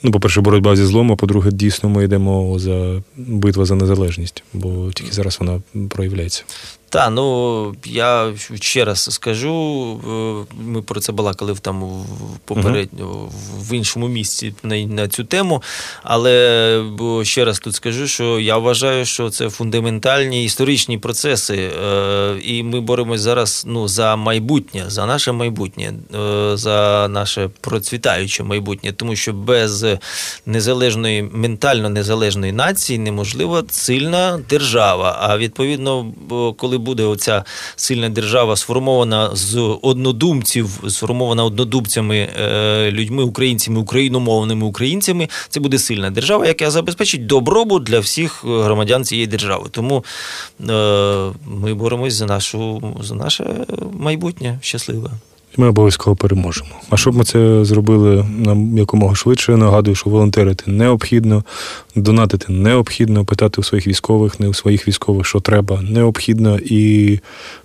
Ну, по-перше, боротьба зі злом, а по-друге, дійсно ми йдемо за битва за незалежність, бо тільки зараз вона проявляється. Та, ну я ще раз скажу, е, ми про це балакали в там попередньо в іншому місці на, на цю тему. Але бо ще раз тут скажу, що я вважаю, що це фундаментальні історичні процеси, е, і ми боремось зараз ну, за майбутнє, за наше майбутнє, е, за наше процвітаюче майбутнє, тому що без незалежної, ментально незалежної нації неможлива сильна держава. А відповідно, бо коли буде оця сильна держава сформована з однодумців, сформована однодумцями, е, людьми, українцями, україномовними українцями, це буде сильна держава, яка забезпечить добробут для всіх громадян цієї держави. Тому е, ми боремось за нашу за наше майбутнє щасливе. Ми обов'язково переможемо. А щоб ми це зробили нам якомога швидше, нагадую, що волонтерити необхідно, донатити необхідно, питати у своїх військових, не у своїх військових, що треба, необхідно, і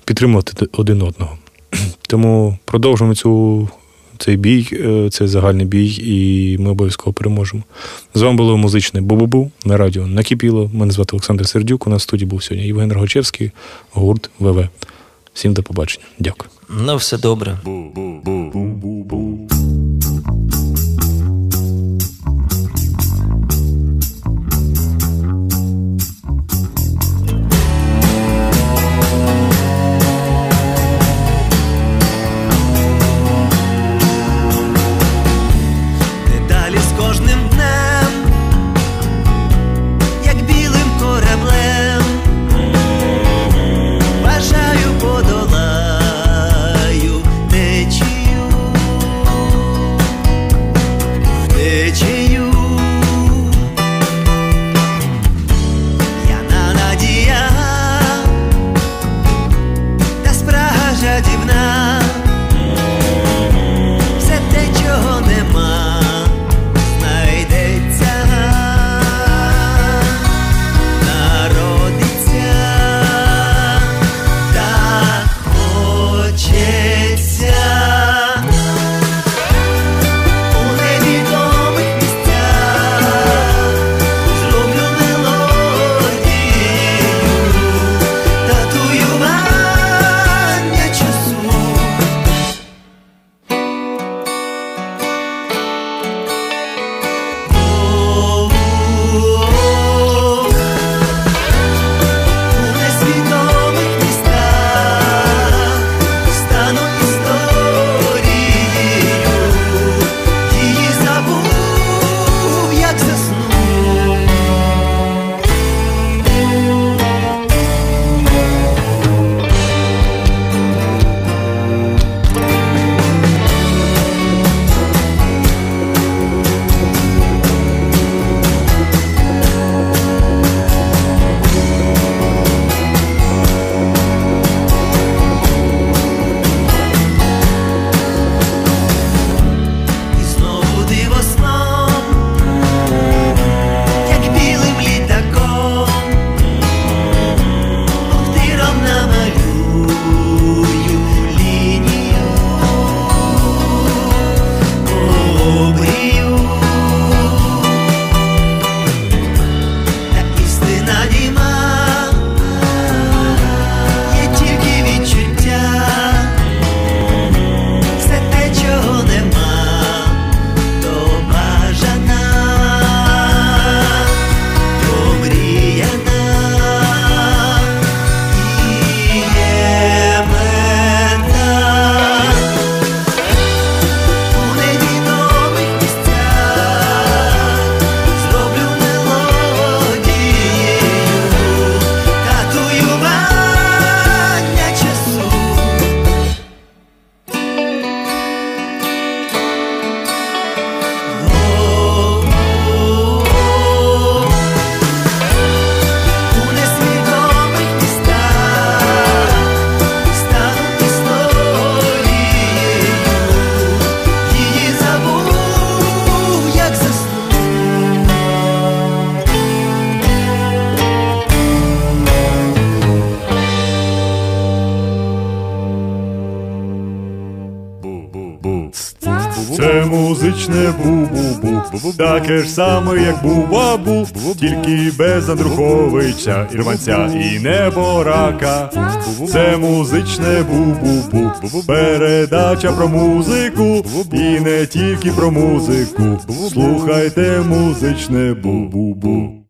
підтримувати один одного. Тому продовжуємо цю. Цей бій, е, це загальний бій, і ми обов'язково переможемо. З вами було музичне Бу-Бу-Бу на радіо Накипіло. Мене звати Олександр Сердюк. У нас в студії був сьогодні Євген Рогачевський, гурт ВВ. Всім до побачення. Дякую. На все добре. Дедалі з кожним Таке ж саме, як бу-бабу, тільки без Андруховича, Ірванця і неборака. Це музичне бу-бу-бу. Передача про музику і не тільки про музику. Слухайте музичне бу-бу-бу.